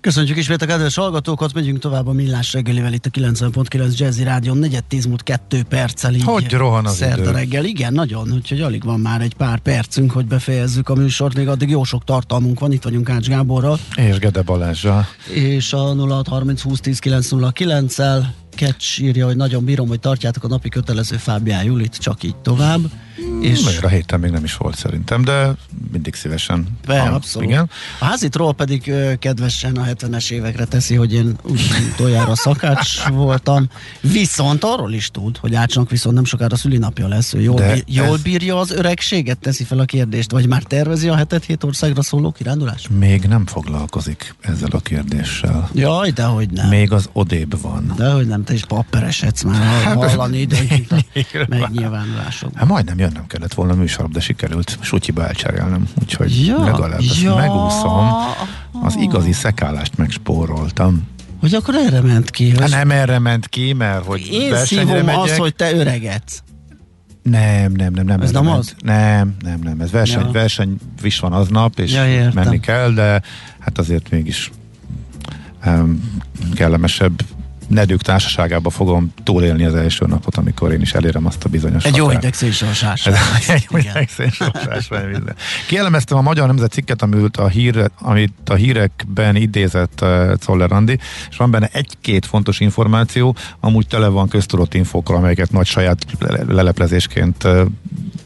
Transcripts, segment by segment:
Köszönjük ismét a kedves hallgatókat, megyünk tovább a Millás reggelivel itt a 90.9 Jazzy Rádion, 4 10 múlt 2 perccel így. Hogy rohan az szerda idő? reggel, igen, nagyon, úgyhogy alig van már egy pár percünk, hogy befejezzük a műsort, még addig jó sok tartalmunk van, itt vagyunk Ács Gáborral, És Gede Balázsra. és a 0630 20 10 909 el Kecs írja, hogy nagyon bírom, hogy tartjátok a napi kötelező Fábián Julit, csak így tovább. És És a héten még nem is volt szerintem, de mindig szívesen. Be, Ah, abszolút. Igen. A házitról pedig kedvesen a 70-es évekre teszi, hogy én úgy utoljára szakács voltam. Viszont arról is tud, hogy Ácsnak viszont nem sokára szülinapja lesz. Ő jól, De jól ez- bírja az öregséget, teszi fel a kérdést, vagy már tervezi a hetet hét országra szóló kirándulás? Még nem foglalkozik ezzel a kérdéssel. Jaj, dehogy nem. Még az odébb van. Dehogy nem, te is papperesedsz már Hát, hallani nyilván. megnyilvánulások. Hát majdnem jönnöm kellett volna műsorba, de sikerült Sutyiba elcserélnem, úgyhogy Ja, legalább ezt ja. megúszom. Az igazi szekálást megspóroltam. Hogy akkor erre ment ki? Hogy nem erre ment ki, mert hogy én szívom megyek. azt, hogy te öregedsz. Nem, nem, nem, nem. Ez nem az? Nem, nem, nem. Ez verseny, Ja. verseny is van aznap, és Ja, értem. menni kell, de hát azért mégis um, kellemesebb nedők társaságába fogom túlélni az első napot, amikor én is elérem azt a bizonyos Egy jó határt. hideg szélsősás. Ez egy Igen. hideg minden. Kielemeztem a Magyar Nemzet cikket, amit a, hír, amit a hírekben idézett uh, Czoller Andi, és van benne egy-két fontos információ, amúgy tele van köztudott infókkal, amelyeket nagy saját le- leleplezésként uh,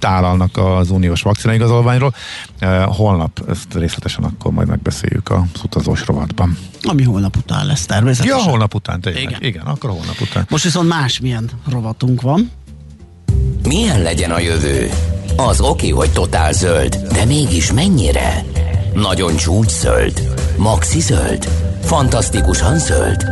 tálalnak az uniós vakcinaigazolványról. Uh, holnap ezt részletesen akkor majd megbeszéljük a utazós rovatban. Ami holnap után lesz természetesen. Ja, holnap után, tényleg. Igen. Igen. Igen, akkor holnap után. Most viszont másmilyen rovatunk van. Milyen legyen a jövő? Az oké, hogy totál zöld, de mégis mennyire? Nagyon csúcs zöld? Maxi zöld? Fantasztikusan zöld?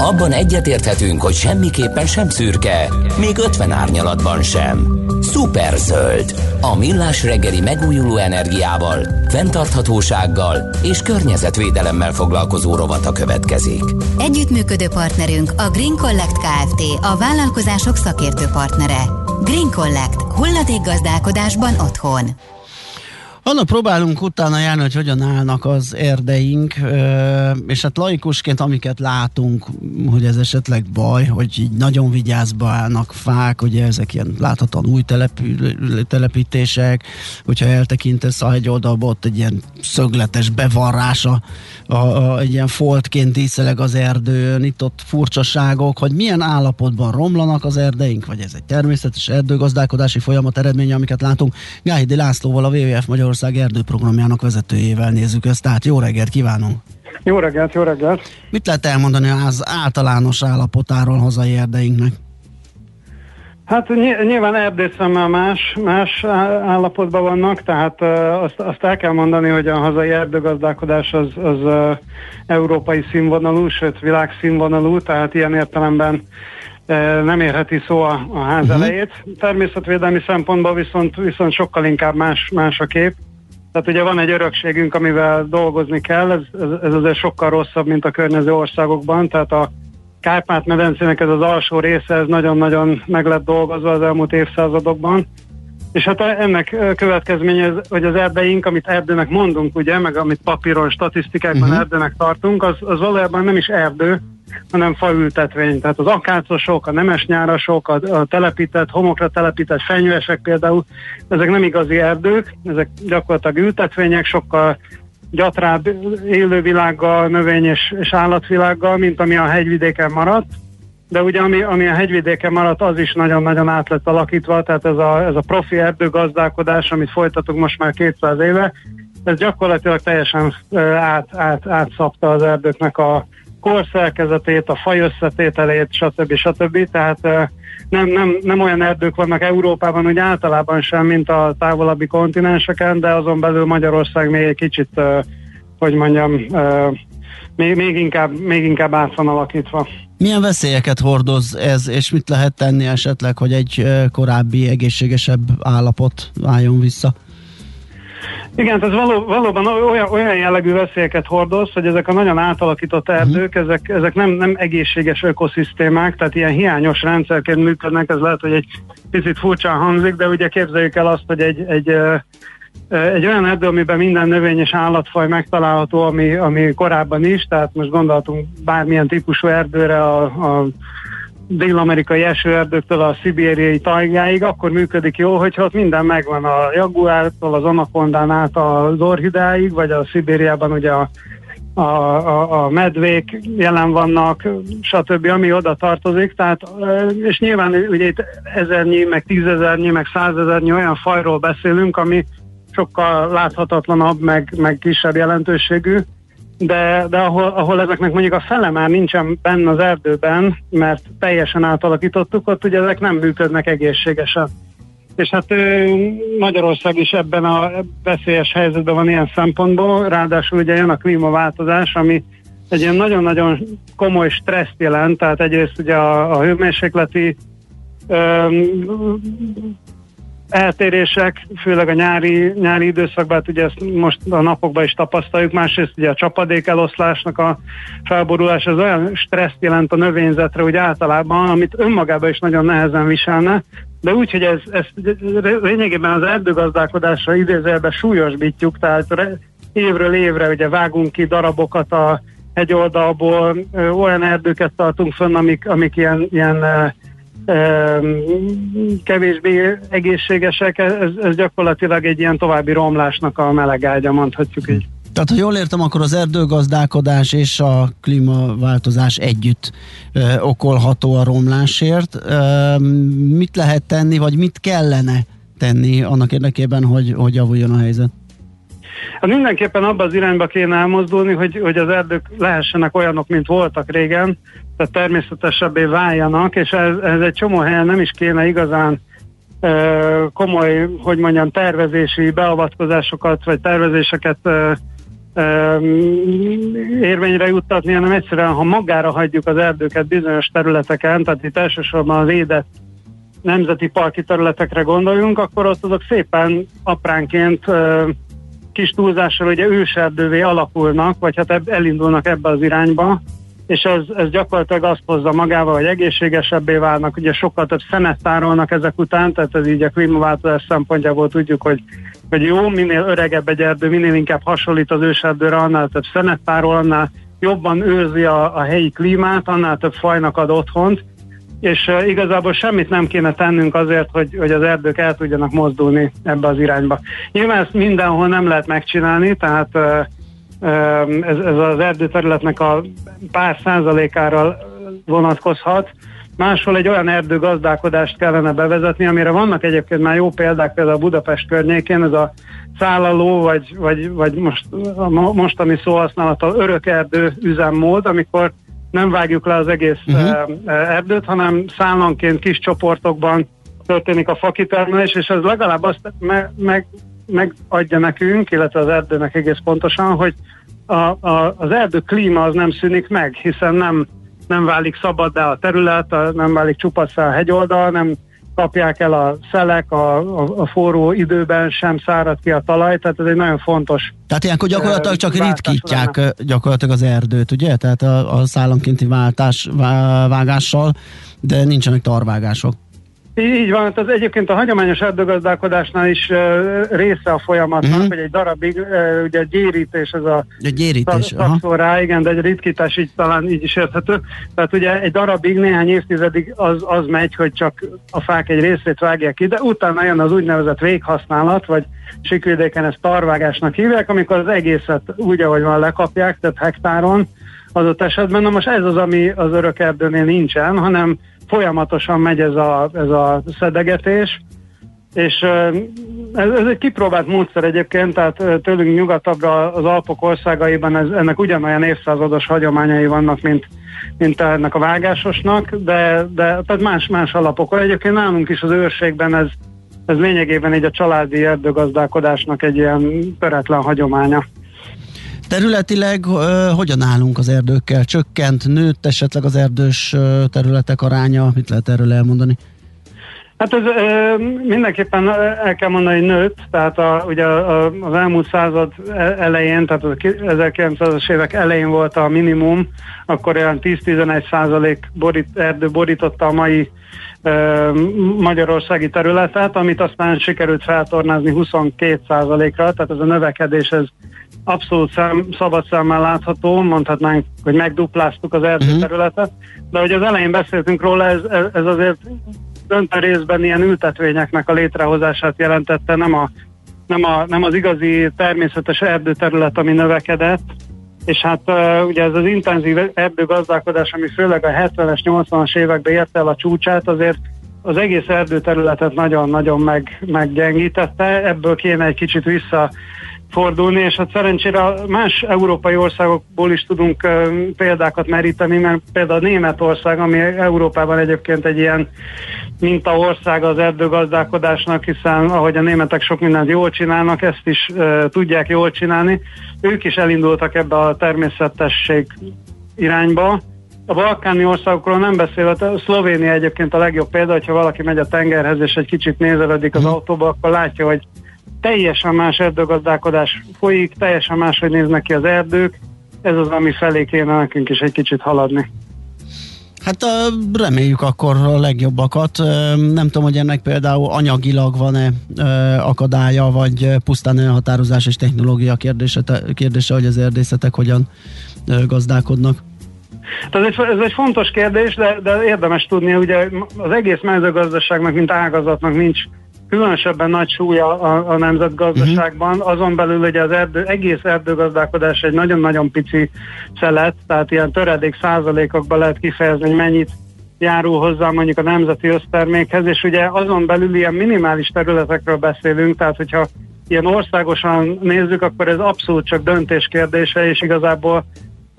Abban egyetérthetünk, hogy semmiképpen sem szürke, még 50 árnyalatban sem. Szuper zöld. A millás reggeli megújuló energiával, fenntarthatósággal és környezetvédelemmel foglalkozó rovata következik. Együttműködő partnerünk a Green Collect Kft. A vállalkozások szakértő partnere. Green Collect. Hulladékgazdálkodásban otthon. Annak próbálunk utána járni, hogy hogyan állnak az erdeink, és hát laikusként amiket látunk, hogy ez esetleg baj, hogy így nagyon vigyázba állnak fák, ugye ezek ilyen láthatóan új telepítések, hogyha eltekintesz a hegyoldalba, ott egy ilyen szögletes bevarrása, a, a, egy ilyen foltként díszeleg az erdőn, itt ott furcsaságok, hogy milyen állapotban romlanak az erdeink, vagy ez egy természetes erdőgazdálkodási folyamat eredménye, amiket látunk. Gáhidi Lászlóval, a WWF Magyarország erdőprogramjának vezetőjével nézzük ezt. Tehát jó reggelt kívánunk! Jó reggelt, jó reggelt! Mit lehet elmondani az általános állapotáról hazai erdeinknek? Hát ny- nyilván erdészemmel más, más állapotban vannak, tehát azt, azt el kell mondani, hogy a hazai erdőgazdálkodás az, az európai színvonalú, sőt világszínvonalú, tehát ilyen értelemben nem érheti szó a, a ház uh-huh. elejét. Természetvédelmi szempontból viszont, viszont sokkal inkább más, más a kép. Tehát ugye van egy örökségünk, amivel dolgozni kell, ez, ez, ez azért sokkal rosszabb, mint a környező országokban, tehát a Kárpát-medencének ez az alsó része, ez nagyon-nagyon meg lett dolgozva az elmúlt évszázadokban. És hát ennek következménye, ez, hogy az erdeink, amit erdőnek mondunk, ugye, meg amit papíron, statisztikákban uh-huh. erdőnek tartunk, az, az valójában nem is erdő, hanem faültetvény. Tehát az akácosok, a nemesnyárasok, a, a telepített, homokra telepített fenyvesek például, ezek nem igazi erdők, ezek gyakorlatilag ültetvények, sokkal gyatrább élővilággal, növény és, és állatvilággal, mint ami a hegyvidéken maradt. De ugye ami, ami a hegyvidéken maradt, az is nagyon-nagyon át lett alakítva, tehát ez a, ez a profi erdőgazdálkodás, amit folytatunk most már 200 éve, ez gyakorlatilag teljesen át, át, átszapta az erdőknek a korszerkezetét, a faj összetételét, stb. stb. Tehát nem, nem, nem olyan erdők vannak Európában, úgy általában sem, mint a távolabbi kontinenseken, de azon belül Magyarország még egy kicsit, hogy mondjam, még, még, inkább, még inkább át van alakítva. Milyen veszélyeket hordoz ez, és mit lehet tenni esetleg, hogy egy korábbi egészségesebb állapot álljon vissza? Igen, ez való, valóban olyan, olyan jellegű veszélyeket hordoz, hogy ezek a nagyon átalakított mhm. erdők, ezek, ezek nem, nem egészséges ökoszisztémák, tehát ilyen hiányos rendszerként működnek, ez lehet, hogy egy picit furcsán hangzik, de ugye képzeljük el azt, hogy egy, egy egy olyan erdő, amiben minden növény és állatfaj megtalálható, ami, ami korábban is, tehát most gondoltunk bármilyen típusú erdőre a, a dél-amerikai esőerdőktől a szibériai tajgáig, akkor működik jól, hogyha ott minden megvan a jaguártól, az anakondán át az orhidáig, vagy a Szibériában ugye a, a, a, a medvék jelen vannak, stb., ami oda tartozik, tehát, és nyilván ugye itt ezernyi, meg tízezernyi, meg százezernyi olyan fajról beszélünk, ami sokkal láthatatlanabb, meg, meg kisebb jelentőségű, de, de ahol, ahol ezeknek mondjuk a fele már nincsen benne az erdőben, mert teljesen átalakítottuk, ott ugye ezek nem működnek egészségesen. És hát Magyarország is ebben a veszélyes helyzetben van ilyen szempontból, ráadásul ugye jön a klímaváltozás, ami egy ilyen nagyon-nagyon komoly stresszt jelent, tehát egyrészt ugye a, a hőmérsékleti eltérések, főleg a nyári, nyári időszakban, hát ugye ezt most a napokban is tapasztaljuk, másrészt ugye a csapadék eloszlásnak a felborulás, az olyan stresszt jelent a növényzetre, hogy általában, amit önmagában is nagyon nehezen viselne, de úgy, hogy ez, ez lényegében az erdőgazdálkodásra idézőjelben súlyosbítjuk, tehát évről évre ugye vágunk ki darabokat a hegyoldalból, olyan erdőket tartunk fönn, amik, amik ilyen, ilyen kevésbé egészségesek, ez, ez gyakorlatilag egy ilyen további romlásnak a melegágya, mondhatjuk így. Tehát, ha jól értem, akkor az erdőgazdálkodás és a klímaváltozás együtt ö, okolható a romlásért. Ö, mit lehet tenni, vagy mit kellene tenni annak érdekében, hogy, hogy javuljon a helyzet? Hát mindenképpen abban az irányba kéne elmozdulni, hogy, hogy az erdők lehessenek olyanok, mint voltak régen, tehát természetesebbé váljanak, és ez, ez egy csomó helyen nem is kéne igazán ö, komoly, hogy mondjam, tervezési beavatkozásokat, vagy tervezéseket ö, ö, érvényre juttatni, hanem egyszerűen, ha magára hagyjuk az erdőket bizonyos területeken, tehát itt elsősorban a védett nemzeti parki területekre gondoljunk, akkor ott azok szépen apránként ö, kis túlzással ugye őserdővé alakulnak, vagy hát elindulnak ebbe az irányba, és ez, ez gyakorlatilag azt hozza magával, hogy egészségesebbé válnak, ugye sokkal több szenet tárolnak ezek után, tehát ez így a klímaváltozás szempontjából tudjuk, hogy, hogy jó, minél öregebb egy erdő, minél inkább hasonlít az őserdőre, annál több szenet tárol, annál jobban őrzi a, a helyi klímát, annál több fajnak ad otthont, és igazából semmit nem kéne tennünk azért, hogy, hogy az erdők el tudjanak mozdulni ebbe az irányba. Nyilván ezt mindenhol nem lehet megcsinálni, tehát ez, ez az erdőterületnek a pár százalékára vonatkozhat. Máshol egy olyan erdőgazdálkodást kellene bevezetni, amire vannak egyébként már jó példák, például a Budapest környékén, ez a szállaló, vagy, vagy, vagy most, a mostani szóhasználattal örökerdő üzemmód, amikor nem vágjuk le az egész uh-huh. erdőt, hanem szállanként kis csoportokban történik a fakitermelés, és ez legalább azt me- meg, megadja nekünk, illetve az erdőnek egész pontosan, hogy a, a, az erdő klíma az nem szűnik meg, hiszen nem, nem válik szabaddá a terület, a, nem válik csupaszá a hegyoldal, nem kapják el a szelek, a, a, a forró időben sem szárad ki a talaj, tehát ez egy nagyon fontos Tehát ilyenkor gyakorlatilag csak ritkítják lenne. gyakorlatilag az erdőt, ugye? Tehát a, a szállankénti váltás, vágással, de nincsenek tarvágások. Így van, az egyébként a hagyományos erdőgazdálkodásnál is uh, része a folyamatnak, uh-huh. hogy egy darabig, uh, ugye a gyérítés, ez a egy gyérítés, rá, igen, de egy ritkítás így talán így is érthető. Tehát ugye egy darabig, néhány évtizedig az, az megy, hogy csak a fák egy részét vágják ki, de utána jön az úgynevezett véghasználat, vagy sikvidéken ezt tarvágásnak hívják, amikor az egészet úgy, ahogy van lekapják, tehát hektáron, ott esetben. Na most ez az, ami az örök erdőnél nincsen, hanem folyamatosan megy ez a, ez a szedegetés, és ez, ez egy kipróbált módszer egyébként, tehát tőlünk nyugatabbra az Alpok országaiban ez, ennek ugyanolyan évszázados hagyományai vannak, mint, mint ennek a vágásosnak, de, de tehát más, más alapokon. Egyébként nálunk is az őrségben ez, ez lényegében egy a családi erdőgazdálkodásnak egy ilyen töretlen hagyománya. Területileg hogyan állunk az erdőkkel? Csökkent, nőtt esetleg az erdős területek aránya? Mit lehet erről elmondani? Hát ez mindenképpen el kell mondani, nőtt, tehát a, ugye az elmúlt század e, elején, tehát az 1900-as évek elején volt a minimum, akkor olyan 10-11 százalék borít, erdő borította a mai ö, magyarországi területet, amit aztán sikerült feltornázni 22 százalékra, tehát ez a növekedés ez abszolút szem, szabad szemmel látható, mondhatnánk, hogy megdupláztuk az erdőterületet, de hogy az elején beszéltünk róla, ez, ez azért döntő részben ilyen ültetvényeknek a létrehozását jelentette, nem, a, nem, a, nem az igazi természetes erdőterület, ami növekedett, és hát uh, ugye ez az intenzív erdőgazdálkodás, ami főleg a 70-es, 80-as években érte el a csúcsát, azért az egész erdőterületet nagyon-nagyon meg, meggyengítette, ebből kéne egy kicsit vissza fordulni, és hát szerencsére más európai országokból is tudunk példákat meríteni, mert például Németország, ami Európában egyébként egy ilyen mintaország az erdőgazdálkodásnak, hiszen ahogy a németek sok mindent jól csinálnak, ezt is tudják jól csinálni. Ők is elindultak ebbe a természetesség irányba. A balkáni országokról nem beszélve, a Szlovénia egyébként a legjobb példa, hogyha valaki megy a tengerhez és egy kicsit nézelődik az mhm. autóba, akkor látja, hogy teljesen más erdőgazdálkodás folyik, teljesen máshogy néznek ki az erdők, ez az, ami felé kéne nekünk is egy kicsit haladni. Hát reméljük akkor a legjobbakat. Nem tudom, hogy ennek például anyagilag van-e akadálya, vagy pusztán elhatározás és technológia kérdése, kérdése hogy az erdészetek hogyan gazdálkodnak. Ez egy, ez egy fontos kérdés, de, de érdemes tudni, ugye az egész mezőgazdaságnak, mint ágazatnak nincs különösebben nagy súlya a, a nemzetgazdaságban, uh-huh. azon belül ugye az erdő, egész erdőgazdálkodás egy nagyon-nagyon pici szelet, tehát ilyen töredék százalékokban lehet kifejezni, hogy mennyit járul hozzá mondjuk a nemzeti össztermékhez, és ugye azon belül ilyen minimális területekről beszélünk, tehát hogyha ilyen országosan nézzük, akkor ez abszolút csak döntés kérdése, és igazából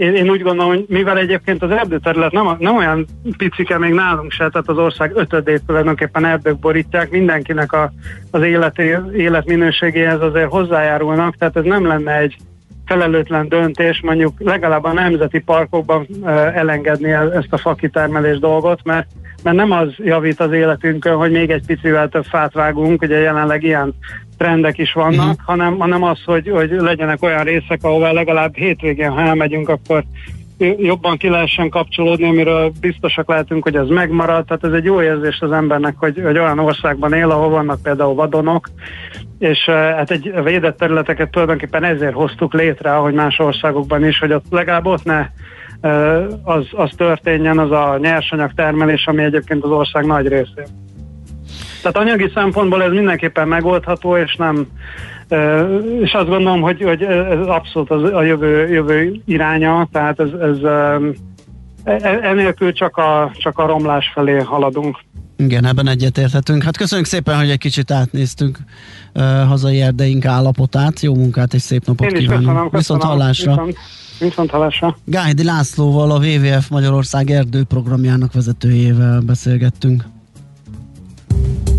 én, én úgy gondolom, hogy mivel egyébként az erdőterület nem, nem olyan picike még nálunk se, tehát az ország ötödét tulajdonképpen erdők borítják, mindenkinek a, az életi, életminőségéhez azért hozzájárulnak, tehát ez nem lenne egy felelőtlen döntés mondjuk legalább a nemzeti parkokban elengedni ezt a fakitermelés dolgot, mert, mert nem az javít az életünkön, hogy még egy picivel több fát vágunk, ugye jelenleg ilyen trendek is vannak, uh-huh. hanem, hanem az, hogy, hogy legyenek olyan részek, ahol legalább hétvégén, ha elmegyünk, akkor jobban ki lehessen kapcsolódni, amiről biztosak lehetünk, hogy ez megmarad. Tehát ez egy jó érzés az embernek, hogy, hogy olyan országban él, ahol vannak például vadonok, és uh, hát egy védett területeket tulajdonképpen ezért hoztuk létre, ahogy más országokban is, hogy ott legalább ott ne uh, az, az történjen, az a nyersanyag termelés, ami egyébként az ország nagy részén. Tehát anyagi szempontból ez mindenképpen megoldható, és nem és azt gondolom, hogy, hogy ez abszolút az, a jövő, jövő iránya, tehát ez, ez e, enélkül csak a, csak a romlás felé haladunk. Igen, ebben egyetérthetünk. Hát köszönjük szépen, hogy egy kicsit átnéztünk uh, hazai erdeink állapotát. Jó munkát és szép napot Én kívánunk. Köszönöm, köszönöm. Viszont hallásra. Viszont, viszont hallásra. Gájdi Lászlóval, a WWF Magyarország erdőprogramjának vezetőjével beszélgettünk.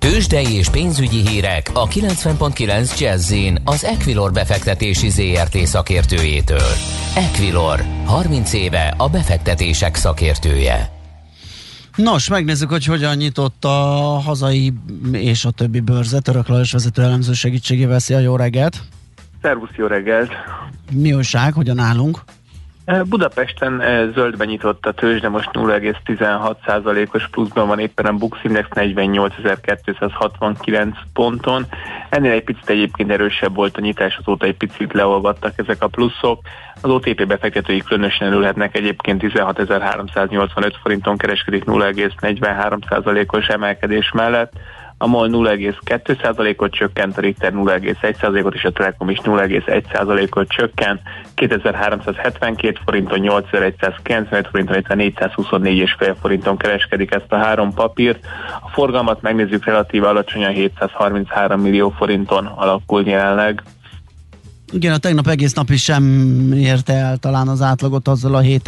Tőzsdei és pénzügyi hírek a 90.9 jazz az Equilor befektetési ZRT szakértőjétől. Equilor, 30 éve a befektetések szakértője. Nos, megnézzük, hogy hogyan nyitott a hazai és a többi bőrzet. Örök Lajos vezető elemző segítségével. Szia, jó reggelt! Szervusz, jó reggelt! Mi újság, hogyan állunk? Budapesten zöldben nyitott a tőzsde, most 0,16%-os pluszban van éppen a Bux Index 48.269 ponton. Ennél egy picit egyébként erősebb volt a nyitás, azóta egy picit leolvadtak ezek a pluszok. Az OTP befektetői különösen örülhetnek egyébként 16.385 forinton kereskedik 0,43%-os emelkedés mellett. A MOL 0,2%-ot csökkent, a Richter 0,1%-ot és a Telekom is 0,1%-ot csökkent, 2372 forinton, 8195 forinton, illetve 424,5 forinton kereskedik ezt a három papírt. A forgalmat megnézzük relatív alacsonyan 733 millió forinton alakul jelenleg. Igen, a tegnap egész nap is sem érte el talán az átlagot azzal a 7,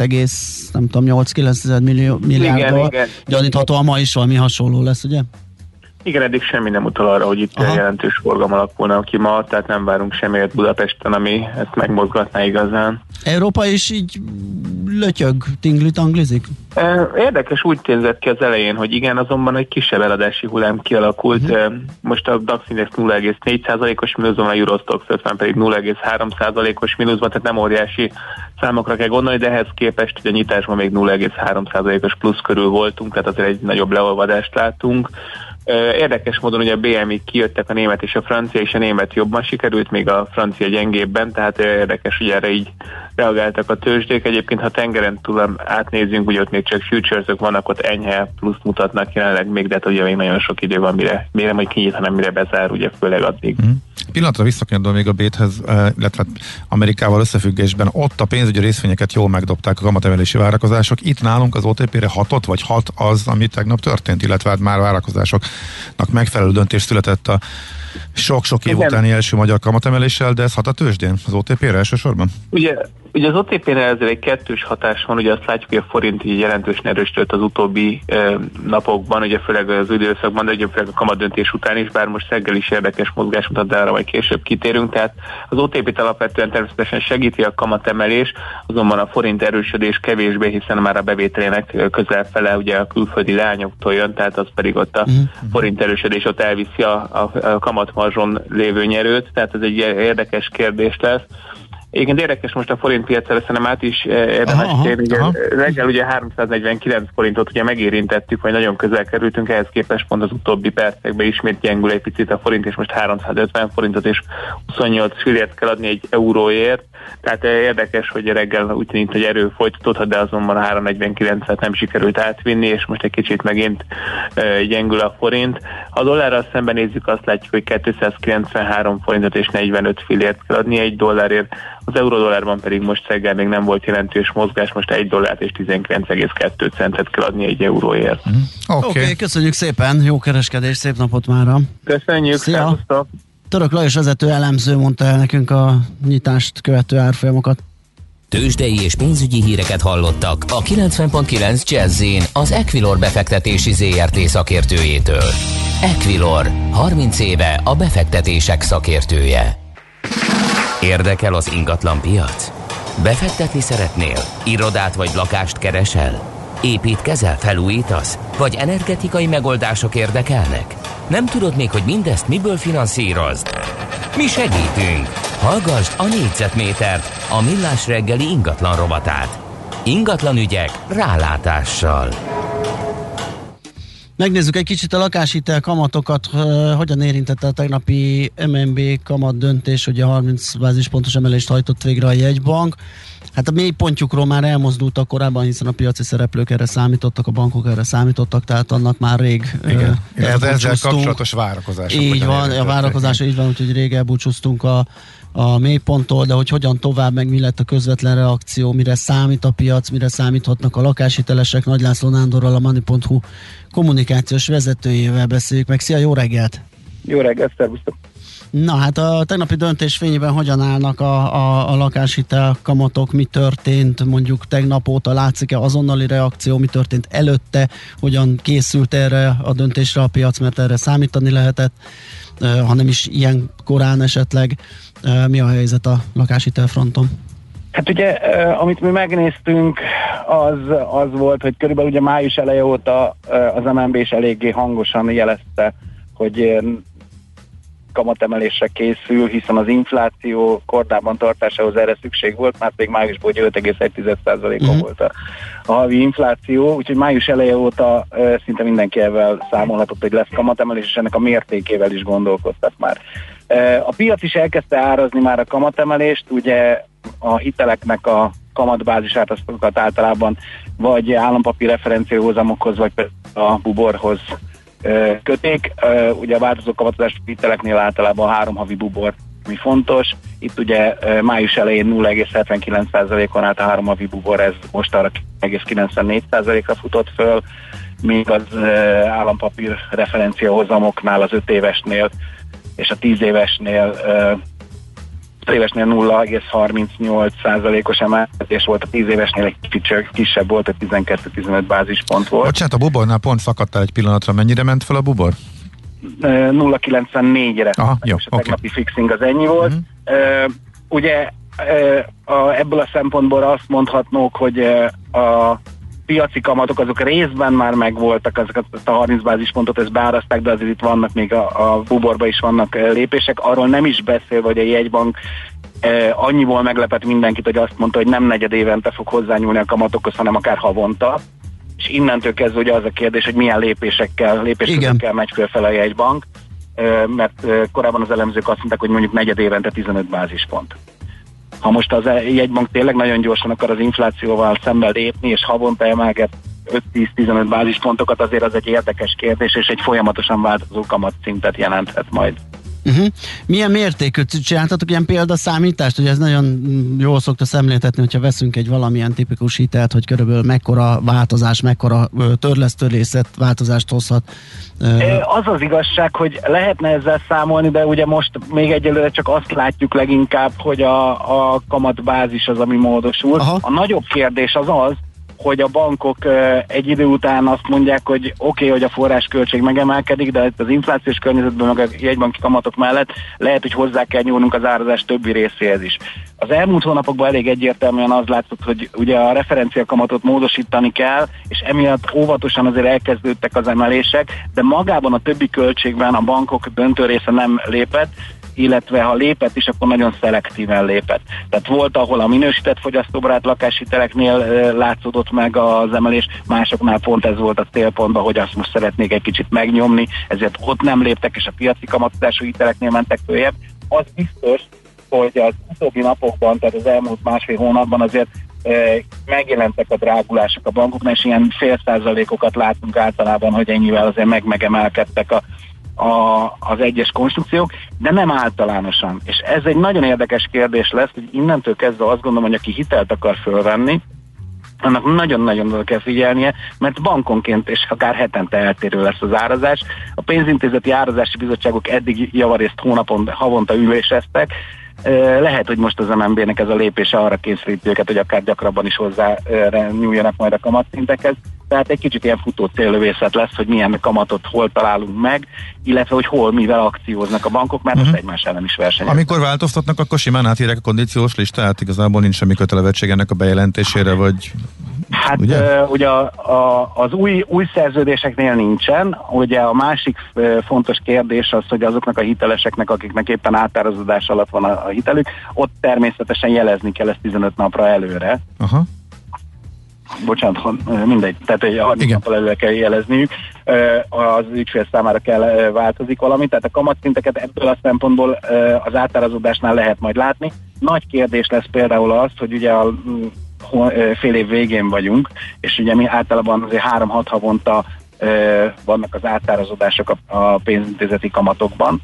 nem tudom, 8-9 millió milliárdal. Gyaníthatóan ma is valami hasonló lesz, ugye? Igen, eddig semmi nem utal arra, hogy itt Aha. jelentős forgalom alakulna ki ma, tehát nem várunk semmiért Budapesten, ami ezt megmozgatná igazán. Európa is így lötyög, tinglit, anglizik? Érdekes úgy nézett ki az elején, hogy igen, azonban egy kisebb eladási hullám kialakult. Uh-huh. Most a DAX Index 0,4%-os mínuszban, a Eurostox 50 pedig 0,3%-os mínuszban, tehát nem óriási számokra kell gondolni, de ehhez képest hogy a nyitásban még 0,3%-os plusz körül voltunk, tehát azért egy nagyobb leolvadást látunk. Érdekes módon ugye a BMI kijöttek a német és a francia, és a német jobban sikerült, még a francia gyengébben, tehát érdekes, hogy erre így reagáltak a tőzsdék. Egyébként, ha tengeren túl átnézünk, ugye ott még csak futures vannak, ott enyhe plusz mutatnak jelenleg még, de hát ugye még nagyon sok idő van, mire, mire majd kinyit, hanem mire bezár, ugye főleg addig. Mm. Pillanatra visszakanyarodva még a Béthez, illetve Amerikával összefüggésben, ott a pénzügyi részvényeket jól megdobták a kamatemelési várakozások. Itt nálunk az OTP-re hatott, vagy hat az, ami tegnap történt, illetve hát már várakozásoknak megfelelő döntés született a sok-sok év Igen. utáni első magyar kamatemeléssel, de ez hat a tőzsdén, az OTP-re elsősorban? Ugye, ugye az OTP-re ezzel egy kettős hatás van, ugye azt látjuk, hogy a forint így jelentősen erősödött az utóbbi e, napokban, ugye főleg az időszakban, de ugye főleg a kamadöntés után is, bár most szeggel is érdekes mozgás mutat, de arra majd később kitérünk, tehát az OTP-t alapvetően természetesen segíti a kamatemelés, azonban a forint erősödés kevésbé, hiszen már a bevételének közel fele ugye a külföldi lányoktól jön, tehát az pedig ott a uh-huh. forint erősödés ott elviszi a, a, a kamat kamatmarzson lévő nyerőt, tehát ez egy érdekes kérdés lesz. Igen, érdekes most a forint piacra, szerintem át is eh, érdemes. Aha. Reggel ugye 349 forintot ugye megérintettük, vagy nagyon közel kerültünk, ehhez képest pont az utóbbi percekben ismét gyengül egy picit a forint, és most 350 forintot és 28 fillért kell adni egy euróért. Tehát eh, érdekes, hogy reggel úgy tűnik, hogy erő folytatódhat, de azonban a 349-et nem sikerült átvinni, és most egy kicsit megint e, gyengül a forint. A dollárral szemben nézzük, azt látjuk, hogy 293 forintot és 45 fillért kell adni egy dollárért az eurodollárban pedig most reggel még nem volt jelentős mozgás, most egy dollárt és 19,2 centet kell adni egy euróért. Mm. Oké, okay. okay, köszönjük szépen, jó kereskedés, szép napot már. Köszönjük, Szia. Török Lajos vezető elemző mondta el nekünk a nyitást követő árfolyamokat. Tőzsdei és pénzügyi híreket hallottak a 90.9 jazz az Equilor befektetési ZRT szakértőjétől. Equilor, 30 éve a befektetések szakértője. Érdekel az ingatlan piac? Befektetni szeretnél? Irodát vagy lakást keresel? Építkezel, felújítasz? Vagy energetikai megoldások érdekelnek? Nem tudod még, hogy mindezt miből finanszírozd? Mi segítünk! Hallgassd a négyzetmétert, a millás reggeli ingatlan rovatát. Ingatlan ügyek rálátással. Megnézzük egy kicsit a lakáshitel kamatokat, hogyan érintette a tegnapi MNB kamat döntés, hogy a 30% bázispontos emelést hajtott végre a jegybank. Hát a mélypontjukról már elmozdultak korábban, hiszen a piaci szereplők erre számítottak, a bankok erre számítottak, tehát annak már rég Igen. Ezzel kapcsolatos várakozások. Így van, a várakozás így van, úgyhogy rég elbúcsúztunk a a mélyponttól, de hogy hogyan tovább, meg mi lett a közvetlen reakció, mire számít a piac, mire számíthatnak a lakáshitelesek. Nagy László Nándorral, a Money.hu kommunikációs vezetőjével beszéljük meg. Szia, jó reggelt! Jó reggelt, szervusztok! Na hát a tegnapi döntés fényében hogyan állnak a, a, a lakáshitel kamatok, mi történt mondjuk tegnap óta, látszik-e azonnali reakció, mi történt előtte, hogyan készült erre a döntésre a piac, mert erre számítani lehetett, ha nem is ilyen korán esetleg. Mi a helyzet a lakáshitel fronton? Hát ugye, amit mi megnéztünk, az, az volt, hogy körülbelül ugye május eleje óta az MNB is eléggé hangosan jelezte, hogy kamatemelésre készül, hiszen az infláció kordában tartásához erre szükség volt, már még májusban hogy 5,1%-on uh-huh. volt a, a havi infláció, úgyhogy május eleje óta uh, szinte mindenki ezzel számolhatott, hogy lesz kamatemelés, és ennek a mértékével is gondolkoztak már. Uh, a piac is elkezdte árazni már a kamatemelést, ugye a hiteleknek a kamatbázisát azokat általában vagy állampapír referenciahozamokhoz, vagy a buborhoz köték. Ugye a változó kamatozás hiteleknél általában három havi bubor mi fontos. Itt ugye május elején 0,79%-on állt a három havi bubor, ez most arra 9,94%-ra futott föl, míg az állampapír referencia hozamoknál az 5 évesnél és a 10 évesnél az évesnél 0,38%-os emelkedés volt, a 10 évesnél egy kicsit kisebb volt, a 12-15 bázispont volt. Bocsánat, a bubornál pont szakadtál egy pillanatra, mennyire ment fel a bubor? 0,94-re. Aha, jó, és a tegnapi okay. fixing az ennyi volt. Uh-huh. Uh, ugye uh, a, ebből a szempontból azt mondhatnók, hogy uh, a piaci kamatok azok részben már megvoltak, ezeket a 30 bázispontot ezt beáraszták, de azért itt vannak még a, a buborba is vannak lépések. Arról nem is beszél, hogy a jegybank eh, annyiból meglepett mindenkit, hogy azt mondta, hogy nem negyed évente fog hozzányúlni a kamatokhoz, hanem akár havonta. És innentől kezdve ugye az a kérdés, hogy milyen lépésekkel, lépésekkel megy fölfele a jegybank, eh, mert eh, korábban az elemzők azt mondták, hogy mondjuk negyed évente 15 bázispont. Ha most az jegybank tényleg nagyon gyorsan akar az inflációval szemben lépni, és havonta emelget 5-10-15 bázispontokat, azért az egy érdekes kérdés, és egy folyamatosan változó kamatszintet jelenthet majd. Uh-huh. Milyen mértékű csináltatok ilyen példaszámítást? Ugye ez nagyon jól szokta szemléltetni, hogyha veszünk egy valamilyen tipikus hitelt, hogy körülbelül mekkora változás, mekkora törlesztőrészet változást hozhat. Az az igazság, hogy lehetne ezzel számolni, de ugye most még egyelőre csak azt látjuk leginkább, hogy a, a kamatbázis az, ami módosul. Aha. A nagyobb kérdés az az, hogy a bankok egy idő után azt mondják, hogy oké, okay, hogy a forrásköltség megemelkedik, de az inflációs környezetben, meg a jegybanki kamatok mellett lehet, hogy hozzá kell nyúlnunk az árazás többi részéhez is. Az elmúlt hónapokban elég egyértelműen az látszott, hogy ugye a referenciakamatot módosítani kell, és emiatt óvatosan azért elkezdődtek az emelések, de magában a többi költségben a bankok döntő része nem lépett, illetve ha lépett is, akkor nagyon szelektíven lépett. Tehát volt, ahol a minősített fogyasztóbarát lakáshiteleknél látszódott meg az emelés, másoknál pont ez volt a célpontban, hogy azt most szeretnék egy kicsit megnyomni, ezért ott nem léptek, és a piaci kamatozású hiteleknél mentek följebb. Az biztos, hogy az utóbbi napokban, tehát az elmúlt másfél hónapban azért megjelentek a drágulások a bankoknál, és ilyen fél százalékokat látunk általában, hogy ennyivel azért meg-megemelkedtek a a, az egyes konstrukciók, de nem általánosan. És ez egy nagyon érdekes kérdés lesz, hogy innentől kezdve azt gondolom, hogy aki hitelt akar fölvenni, annak nagyon-nagyon oda kell figyelnie, mert bankonként és akár hetente eltérő lesz az árazás. A pénzintézeti árazási bizottságok eddig javarészt hónapon, havonta üléseztek, lehet, hogy most az MNB-nek ez a lépése arra kényszeríti őket, hogy akár gyakrabban is hozzá nyúljanak majd a kamatszinteket. Tehát egy kicsit ilyen futó céllövészet lesz, hogy milyen kamatot hol találunk meg, illetve hogy hol mivel akcióznak a bankok, mert uh-huh. most egymás ellen is versenyeznek. Amikor változtatnak, akkor simán átírják a kondíciós listát, igazából nincs semmi kötelevetség ennek a bejelentésére, vagy Hát ugye, uh, ugye a, a, az új, új szerződéseknél nincsen. Ugye a másik uh, fontos kérdés az, hogy azoknak a hiteleseknek, akiknek éppen átározódás alatt van a, a hitelük, ott természetesen jelezni kell ezt 15 napra előre. Aha. Bocsánat, mindegy, tehát egy 30 nappal előre kell jelezniük, az ügyfél számára kell változik valami, tehát a kamatszinteket ebből a szempontból az átárazódásnál lehet majd látni. Nagy kérdés lesz például az, hogy ugye a fél év végén vagyunk, és ugye mi általában azért három-hat havonta vannak az átárazódások a, pénzintézeti kamatokban,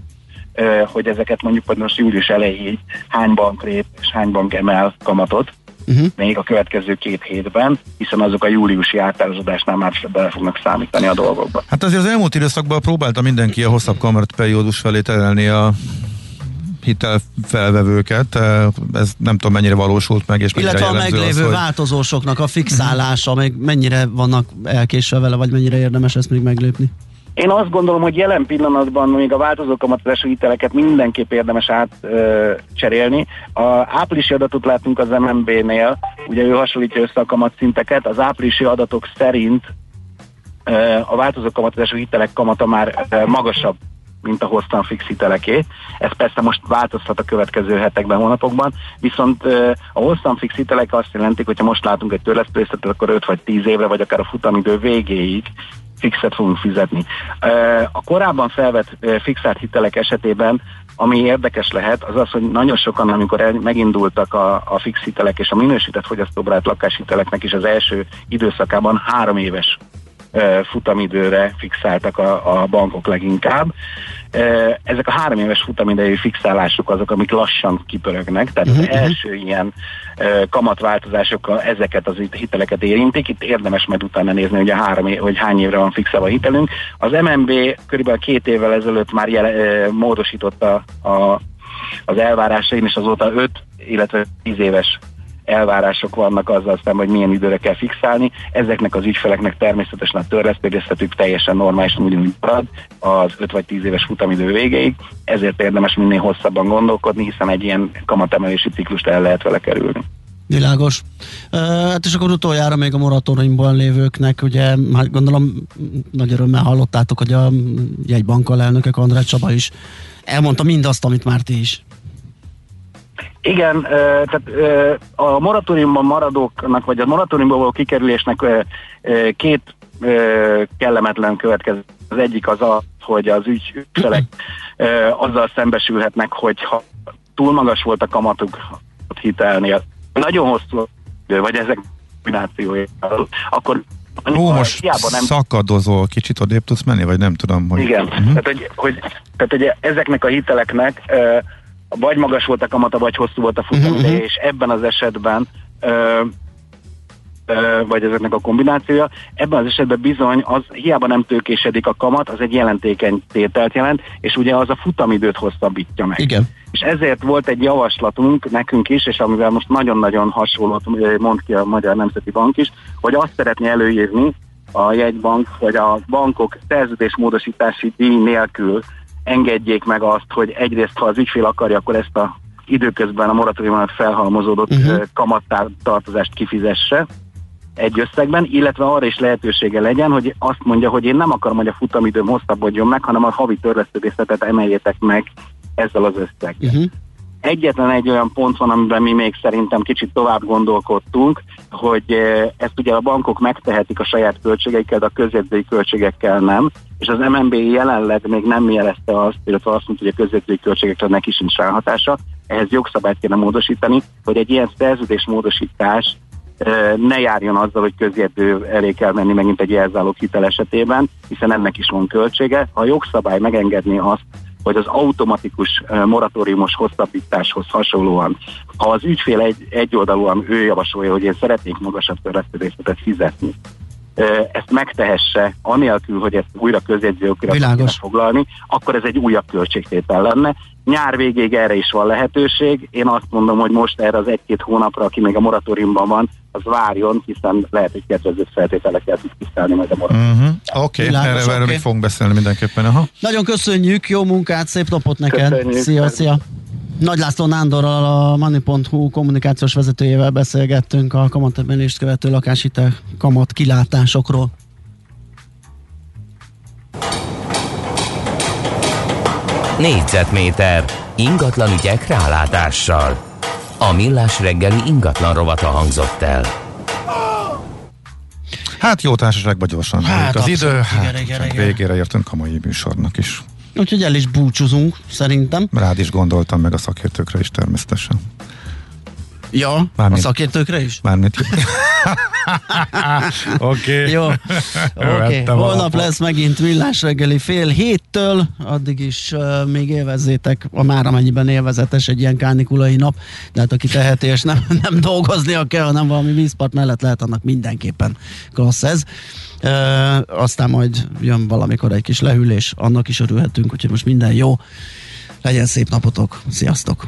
hogy ezeket mondjuk most július elejéig hány bank lép és hány bank emel kamatot, uh-huh. még a következő két hétben, hiszen azok a júliusi átározódásnál már bele fognak számítani a dolgokba. Hát azért az elmúlt időszakban próbálta mindenki a hosszabb kamat periódus felé terelni a hitelfelvevőket, ez nem tudom mennyire valósult meg, és Illetve a meglévő az, hogy... változósoknak a fixálása, még mennyire vannak elkésve vele, vagy mennyire érdemes ezt még meglépni? Én azt gondolom, hogy jelen pillanatban még a változó kamatozású hiteleket mindenképp érdemes átcserélni. A áprilisi adatot látunk az MNB-nél, ugye ő hasonlítja össze a kamatszinteket, az áprilisi adatok szerint a változó kamatozású hitelek kamata már magasabb mint a hosszan fix hiteleké. Ez persze most változhat a következő hetekben, hónapokban, viszont a hosszan fix hitelek azt jelentik, hogy ha most látunk egy törlesztőszetet, akkor 5 vagy 10 évre, vagy akár a futamidő végéig fixet fogunk fizetni. A korábban felvett fixált hitelek esetében ami érdekes lehet, az az, hogy nagyon sokan, amikor el, megindultak a, a fix hitelek és a minősített fogyasztóbarát lakáshiteleknek is az első időszakában három éves futamidőre fixáltak a, a bankok leginkább. Ezek a három éves futamidejű fixálások azok, amik lassan kipörögnek, tehát uh-huh. az mhm. első ilyen kamatváltozásokkal ezeket az hiteleket érintik. Itt érdemes majd utána nézni, hogy, a három év, hogy hány évre van fixálva a hitelünk. Az MNB körülbelül két évvel ezelőtt már jele, módosította a, az elvárásain, és azóta 5, illetve 10 éves elvárások vannak azzal szemben, hogy milyen időre kell fixálni. Ezeknek az ügyfeleknek természetesen a törlesztőgyeztetük teljesen normálisan ugyanúgy marad az 5 vagy 10 éves futamidő végéig, ezért érdemes minél hosszabban gondolkodni, hiszen egy ilyen kamatemelési ciklust el lehet vele kerülni. Világos. Uh, hát és akkor utoljára még a moratóriumban lévőknek, ugye hát gondolom nagy örömmel hallottátok, hogy a jegybankkal elnökek András Csaba is elmondta mindazt, amit már ti is. Igen, tehát a moratóriumban maradóknak, vagy a moratóriumból való kikerülésnek két kellemetlen következő. Az egyik az az, hogy az ügyfelek azzal szembesülhetnek, hogy ha túl magas volt a kamatuk hitelnél, nagyon hosszú vagy ezek kombinációja, akkor Ó, most nem... szakadozol, kicsit odébb tudsz menni, vagy nem tudom, hogy... Igen, uh-huh. tehát, hogy, hogy, tehát hogy ezeknek a hiteleknek uh, vagy magas volt a kamata, vagy hosszú volt a futamideje, uh-huh. és ebben az esetben ö, ö, vagy ezeknek a kombinációja, ebben az esetben bizony az hiába nem tőkésedik a kamat, az egy jelentékeny tételt jelent, és ugye az a futamidőt hosszabbítja meg. Igen. És ezért volt egy javaslatunk nekünk is, és amivel most nagyon-nagyon hasonlót mond ki a Magyar Nemzeti Bank is, hogy azt szeretné előírni a jegybank, vagy a bankok szerződésmódosítási díj nélkül engedjék meg azt, hogy egyrészt, ha az ügyfél akarja, akkor ezt a időközben a moratóriumon felhalmozódott uh-huh. kamattartozást kifizesse egy összegben, illetve arra is lehetősége legyen, hogy azt mondja, hogy én nem akarom, hogy a futamidőm hosszabbodjon meg, hanem a havi törlesztődészetet emeljétek meg ezzel az összeggel. Uh-huh. Egyetlen egy olyan pont van, amiben mi még szerintem kicsit tovább gondolkodtunk, hogy ezt ugye a bankok megtehetik a saját költségeikkel, de a közjegyzői költségekkel nem, és az MNB jelenleg még nem jelezte azt, illetve azt mondta, hogy a közjegyzői költségekre neki sincs ráhatása, ehhez jogszabályt kéne módosítani, hogy egy ilyen szerződés módosítás eh, ne járjon azzal, hogy közjegyző elé kell menni megint egy jelzálók hitel esetében, hiszen ennek is van költsége. A jogszabály megengedni azt, hogy az automatikus moratóriumos hosszabbításhoz hasonlóan, ha az ügyfél egy, egyoldalúan ő javasolja, hogy én szeretnék magasabb törlesztődésletet fizetni, ezt megtehesse, anélkül, hogy ezt újra közjegyzőkre foglalni, akkor ez egy újabb költségtétel lenne. Nyár végéig erre is van lehetőség. Én azt mondom, hogy most erre az egy-két hónapra, aki még a moratóriumban van, az várjon, hiszen lehet, hogy kedvező feltételekkel tud tisztelni majd a moratórium. Uh-huh. Oké, okay. erre, erre okay. még fogunk beszélni mindenképpen. Aha. Nagyon köszönjük, jó munkát, szép napot neked. Köszönjük. Szia, szia. Nagy László Nándorral, a Money.hu kommunikációs vezetőjével beszélgettünk a kamatemelést követő lakáshitel kamat kilátásokról. Négyzetméter ingatlan ügyek rálátással. A millás reggeli ingatlan rovata hangzott el. Hát jó társaságban gyorsan. Hát, az idő, hát, igen, igen, végére értünk a mai műsornak is. Úgyhogy el is búcsúzunk, szerintem. Rád is gondoltam, meg a szakértőkre is természetesen. Ja, Mármint, a szakértőkre is? Mármint. Oké. Okay. Jó. Okay. Holnap lesz megint villás reggeli fél héttől, addig is uh, még élvezzétek, a már amennyiben élvezetes egy ilyen kánikulai nap, de hát aki teheti és nem, nem dolgoznia kell, hanem valami vízpart mellett lehet, annak mindenképpen klassz ez. Uh, aztán majd jön valamikor egy kis lehűlés, annak is örülhetünk, úgyhogy most minden jó. Legyen szép napotok, sziasztok!